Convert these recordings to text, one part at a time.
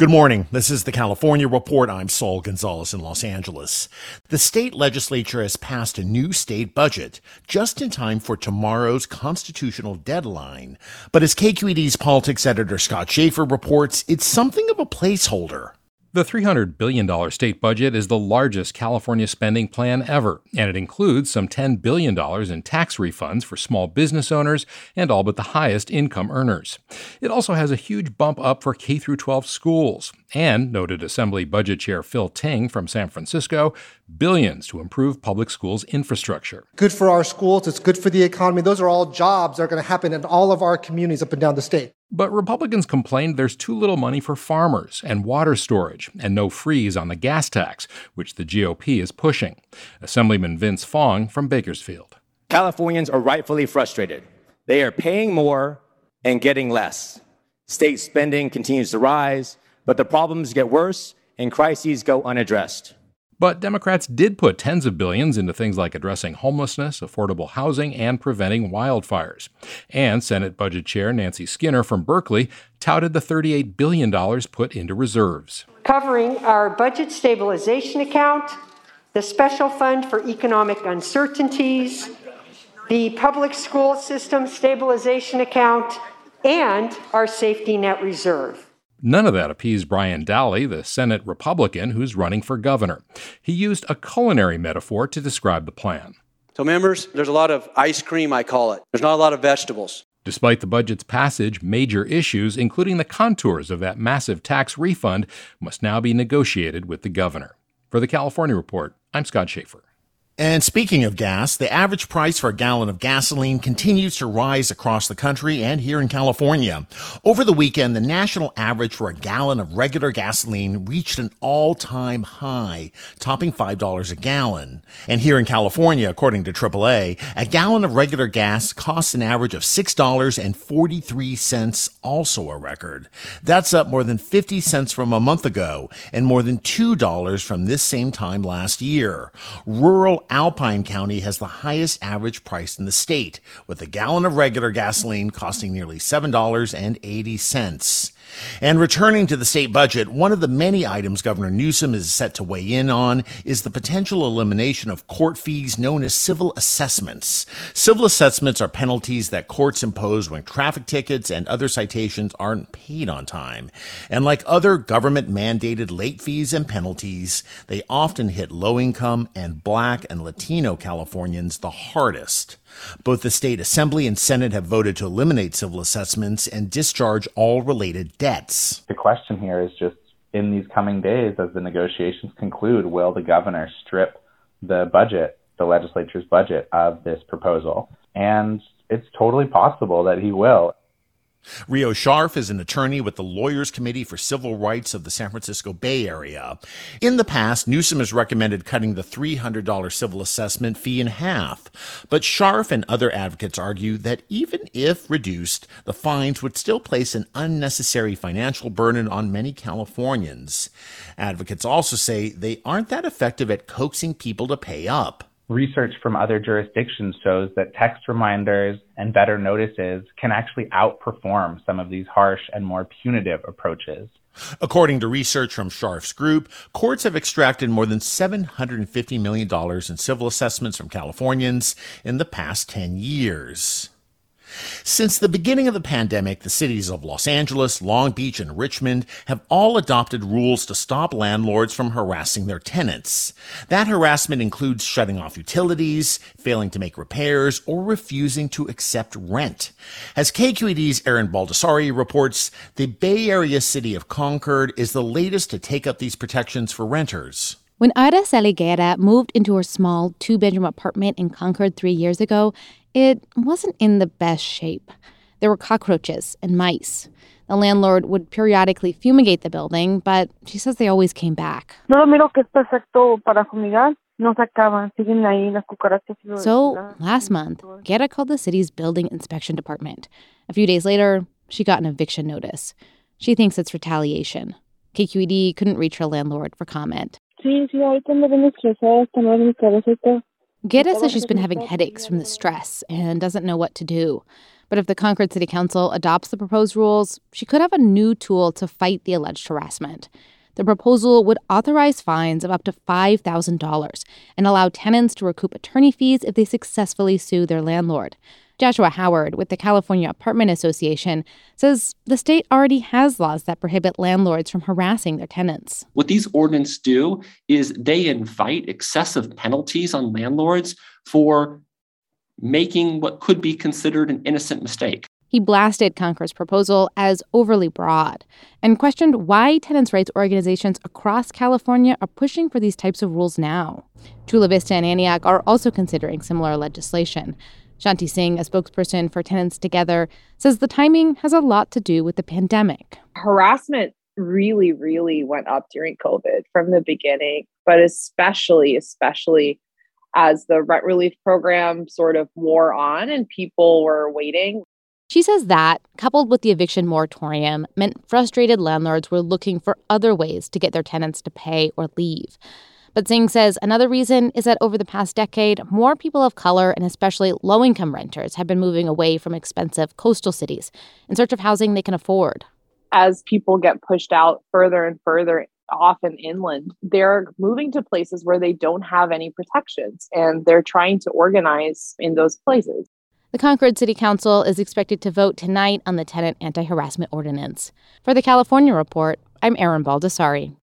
Good morning. This is the California Report. I'm Saul Gonzalez in Los Angeles. The state legislature has passed a new state budget just in time for tomorrow's constitutional deadline. But as KQED's politics editor Scott Shafer reports, it's something of a placeholder. The $300 billion state budget is the largest California spending plan ever, and it includes some $10 billion in tax refunds for small business owners and all but the highest income earners. It also has a huge bump up for K 12 schools, and, noted Assembly Budget Chair Phil Ting from San Francisco, billions to improve public schools infrastructure. Good for our schools, it's good for the economy. Those are all jobs that are going to happen in all of our communities up and down the state. But Republicans complained there's too little money for farmers and water storage, and no freeze on the gas tax, which the GOP is pushing. Assemblyman Vince Fong from Bakersfield. Californians are rightfully frustrated. They are paying more and getting less. State spending continues to rise, but the problems get worse and crises go unaddressed. But Democrats did put tens of billions into things like addressing homelessness, affordable housing, and preventing wildfires. And Senate Budget Chair Nancy Skinner from Berkeley touted the $38 billion put into reserves. Covering our budget stabilization account, the special fund for economic uncertainties, the public school system stabilization account, and our safety net reserve. None of that appeased Brian Dahle, the Senate Republican who's running for governor. He used a culinary metaphor to describe the plan. So, members, there's a lot of ice cream, I call it. There's not a lot of vegetables. Despite the budget's passage, major issues, including the contours of that massive tax refund, must now be negotiated with the governor. For the California Report, I'm Scott Shafer. And speaking of gas, the average price for a gallon of gasoline continues to rise across the country and here in California. Over the weekend, the national average for a gallon of regular gasoline reached an all-time high, topping $5 a gallon. And here in California, according to AAA, a gallon of regular gas costs an average of $6.43, also a record. That's up more than 50 cents from a month ago and more than $2 from this same time last year. Rural Alpine County has the highest average price in the state, with a gallon of regular gasoline costing nearly $7.80. And returning to the state budget, one of the many items Governor Newsom is set to weigh in on is the potential elimination of court fees known as civil assessments. Civil assessments are penalties that courts impose when traffic tickets and other citations aren't paid on time. And like other government mandated late fees and penalties, they often hit low income and black and Latino Californians the hardest. Both the state assembly and senate have voted to eliminate civil assessments and discharge all related debts. The question here is just in these coming days, as the negotiations conclude, will the governor strip the budget, the legislature's budget, of this proposal? And it's totally possible that he will. Rio Scharf is an attorney with the Lawyers Committee for Civil Rights of the San Francisco Bay Area. In the past, Newsom has recommended cutting the $300 civil assessment fee in half. But Scharf and other advocates argue that even if reduced, the fines would still place an unnecessary financial burden on many Californians. Advocates also say they aren't that effective at coaxing people to pay up research from other jurisdictions shows that text reminders and better notices can actually outperform some of these harsh and more punitive approaches. According to research from Scharf's group, courts have extracted more than $750 million in civil assessments from Californians in the past 10 years. Since the beginning of the pandemic, the cities of Los Angeles, Long Beach, and Richmond have all adopted rules to stop landlords from harassing their tenants. That harassment includes shutting off utilities, failing to make repairs, or refusing to accept rent. As KQED's Erin Baldassari reports, the Bay Area city of Concord is the latest to take up these protections for renters. When Ida Saliguera moved into her small two bedroom apartment in Concord three years ago, it wasn't in the best shape. There were cockroaches and mice. The landlord would periodically fumigate the building, but she says they always came back. So, last month, Guerra called the city's building inspection department. A few days later, she got an eviction notice. She thinks it's retaliation. KQED couldn't reach her landlord for comment. Guerra says she's been having headaches from the stress and doesn't know what to do. But if the Concord City Council adopts the proposed rules, she could have a new tool to fight the alleged harassment. The proposal would authorize fines of up to $5,000 and allow tenants to recoup attorney fees if they successfully sue their landlord. Joshua Howard with the California Apartment Association says the state already has laws that prohibit landlords from harassing their tenants. What these ordinances do is they invite excessive penalties on landlords for making what could be considered an innocent mistake. He blasted Concord's proposal as overly broad and questioned why tenants' rights organizations across California are pushing for these types of rules now. Chula Vista and Antioch are also considering similar legislation. Shanti Singh, a spokesperson for Tenants Together, says the timing has a lot to do with the pandemic. Harassment really, really went up during COVID from the beginning, but especially, especially as the rent relief program sort of wore on and people were waiting. She says that, coupled with the eviction moratorium, meant frustrated landlords were looking for other ways to get their tenants to pay or leave. But Singh says another reason is that over the past decade, more people of color and especially low income renters have been moving away from expensive coastal cities in search of housing they can afford. As people get pushed out further and further off and inland, they're moving to places where they don't have any protections and they're trying to organize in those places. The Concord City Council is expected to vote tonight on the tenant anti harassment ordinance. For the California Report, I'm Erin Baldassari.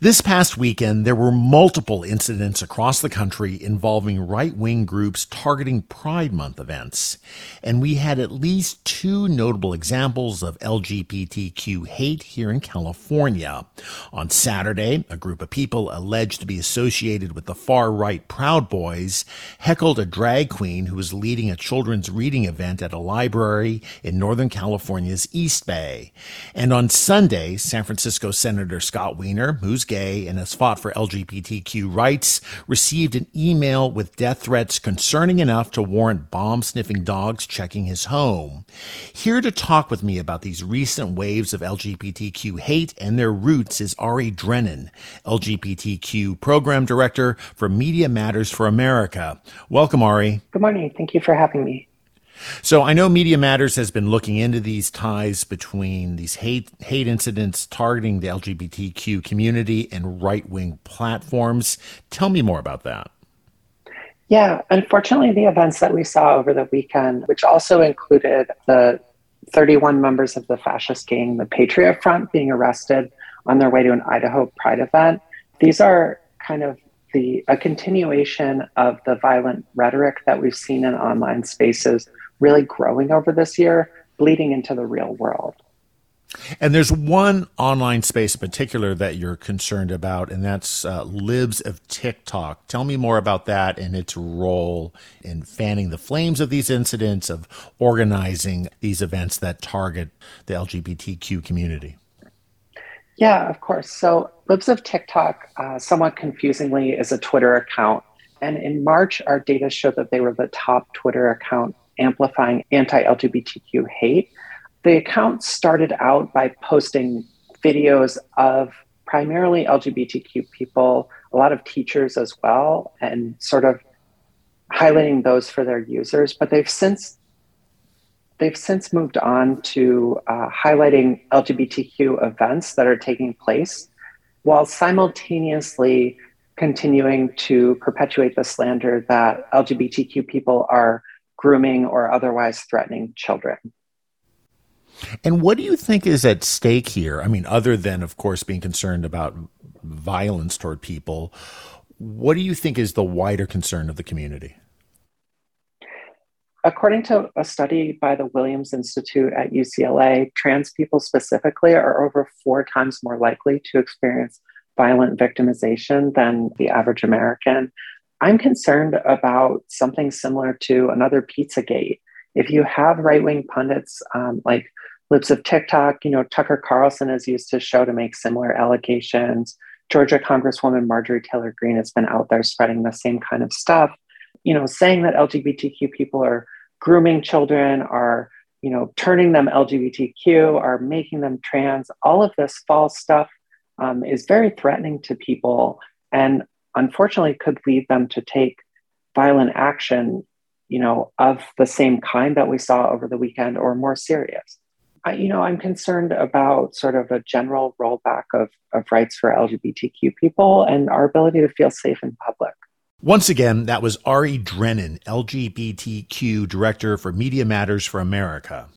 This past weekend, there were multiple incidents across the country involving right wing groups targeting Pride Month events. And we had at least two notable examples of LGBTQ hate here in California. On Saturday, a group of people alleged to be associated with the far right Proud Boys heckled a drag queen who was leading a children's reading event at a library in Northern California's East Bay. And on Sunday, San Francisco Senator Scott Wiener, who's gay and has fought for LGBTQ rights, received an email with death threats concerning enough to warrant bomb sniffing dogs checking his home. Here to talk with me about these recent waves of LGBTQ hate and their roots is Ari Drennen, LGBTQ Program Director for Media Matters for America. Welcome, Ari. Good morning. Thank you for having me. So I know Media Matters has been looking into these ties between these hate hate incidents targeting the LGBTQ community and right wing platforms. Tell me more about that. Yeah, unfortunately, the events that we saw over the weekend, which also included the 31 members of the fascist gang, the Patriot Front, being arrested on their way to an Idaho Pride event, these are kind of the a continuation of the violent rhetoric that we've seen in online spaces really growing over this year, bleeding into the real world. And there's one online space in particular that you're concerned about, and that's uh, Libs of TikTok. Tell me more about that and its role in fanning the flames of these incidents, of organizing these events that target the LGBTQ community. Yeah, of course. So, Libs of TikTok, uh, somewhat confusingly, is a Twitter account. And in March, our data showed that they were the top Twitter account amplifying anti LGBTQ hate. The account started out by posting videos of primarily LGBTQ people, a lot of teachers as well, and sort of highlighting those for their users. But they've since they've since moved on to uh, highlighting LGBTQ events that are taking place, while simultaneously continuing to perpetuate the slander that LGBTQ people are grooming or otherwise threatening children. And what do you think is at stake here? I mean, other than, of course, being concerned about violence toward people, what do you think is the wider concern of the community? According to a study by the Williams Institute at UCLA, trans people specifically are over four times more likely to experience violent victimization than the average American. I'm concerned about something similar to another Pizzagate. If you have right wing pundits um, like Libs of TikTok, you know, Tucker Carlson has used his show to make similar allegations. Georgia Congresswoman Marjorie Taylor Greene has been out there spreading the same kind of stuff, you know, saying that LGBTQ people are grooming children, are, you know, turning them LGBTQ, are making them trans. All of this false stuff um, is very threatening to people. And unfortunately could lead them to take violent action, you know, of the same kind that we saw over the weekend or more serious. I, you know, I'm concerned about sort of a general rollback of, of rights for LGBTQ people and our ability to feel safe in public. Once again, that was Ari Drennen, LGBTQ Director for Media Matters for America.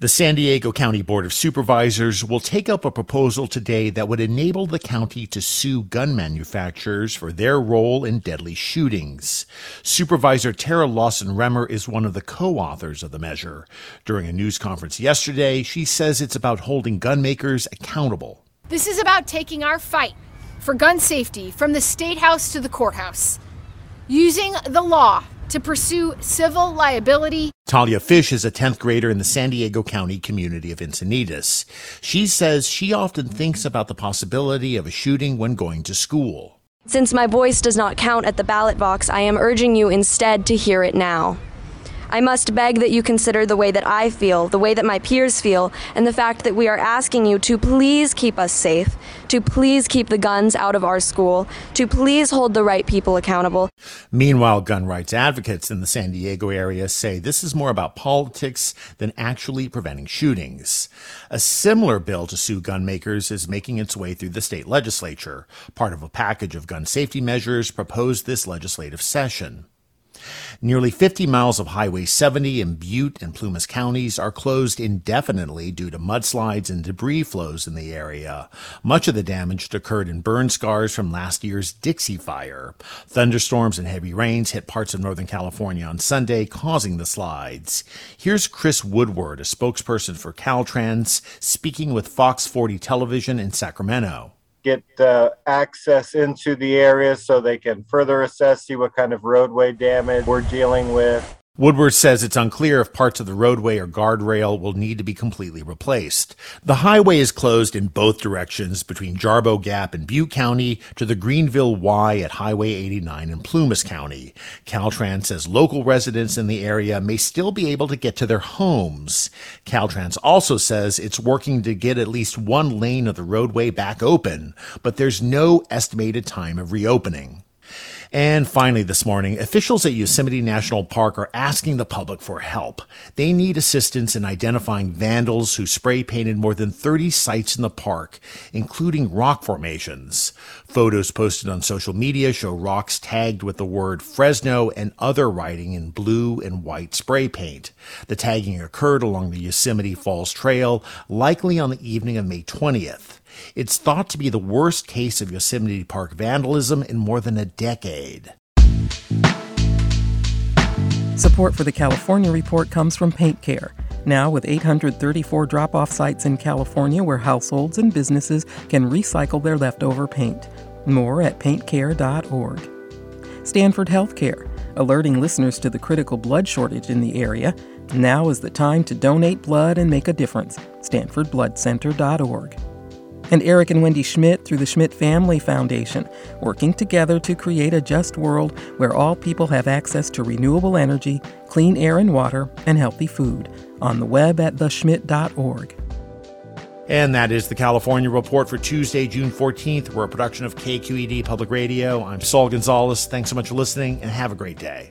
The San Diego County Board of Supervisors will take up a proposal today that would enable the county to sue gun manufacturers for their role in deadly shootings. Supervisor Terra Lawson Remer is one of the co authors of the measure. During a news conference yesterday, she says it's about holding gun makers accountable. This is about taking our fight for gun safety from the State House to the courthouse, using the law to pursue civil liability. Talia Fish is a 10th grader in the San Diego County community of Encinitas. She says she often thinks about the possibility of a shooting when going to school. Since my voice does not count at the ballot box, I am urging you instead to hear it now. I must beg that you consider the way that I feel, the way that my peers feel, and the fact that we are asking you to please keep us safe, to please keep the guns out of our school, to please hold the right people accountable. Meanwhile, gun rights advocates in the San Diego area say this is more about politics than actually preventing shootings. A similar bill to sue gun makers is making its way through the state legislature, part of a package of gun safety measures proposed this legislative session. Nearly 50 miles of Highway 70 in Butte and Plumas counties are closed indefinitely due to mudslides and debris flows in the area. Much of the damage occurred in burn scars from last year's Dixie Fire. Thunderstorms and heavy rains hit parts of Northern California on Sunday, causing the slides. Here's Chris Woodward, a spokesperson for Caltrans, speaking with Fox 40 Television in Sacramento get uh, access into the area so they can further assess, see what kind of roadway damage we're dealing with. Woodward says it's unclear if parts of the roadway or guardrail will need to be completely replaced. The highway is closed in both directions between Jarbo Gap in Butte County to the Greenville Y at Highway 89 in Plumas County. Caltrans says local residents in the area may still be able to get to their homes. Caltrans also says it's working to get at least one lane of the roadway back open, but there's no estimated time of reopening. And finally, this morning, officials at Yosemite National Park are asking the public for help. They need assistance in identifying vandals who spray painted more than 30 sites in the park, including rock formations. Photos posted on social media show rocks tagged with the word Fresno and other writing in blue and white spray paint. The tagging occurred along the Yosemite Falls Trail, likely on the evening of May 20th. It's thought to be the worst case of Yosemite Park vandalism in more than a decade. Support for the California Report comes from Paint Care. Now, with 834 drop off sites in California where households and businesses can recycle their leftover paint. More at paintcare.org. Stanford Healthcare, alerting listeners to the critical blood shortage in the area. Now is the time to donate blood and make a difference. StanfordBloodCenter.org and Eric and Wendy Schmidt through the Schmidt Family Foundation, working together to create a just world where all people have access to renewable energy, clean air and water, and healthy food. On the web at theschmidt.org. And that is the California Report for Tuesday, June 14th. We're a production of KQED Public Radio. I'm Saul Gonzalez. Thanks so much for listening and have a great day.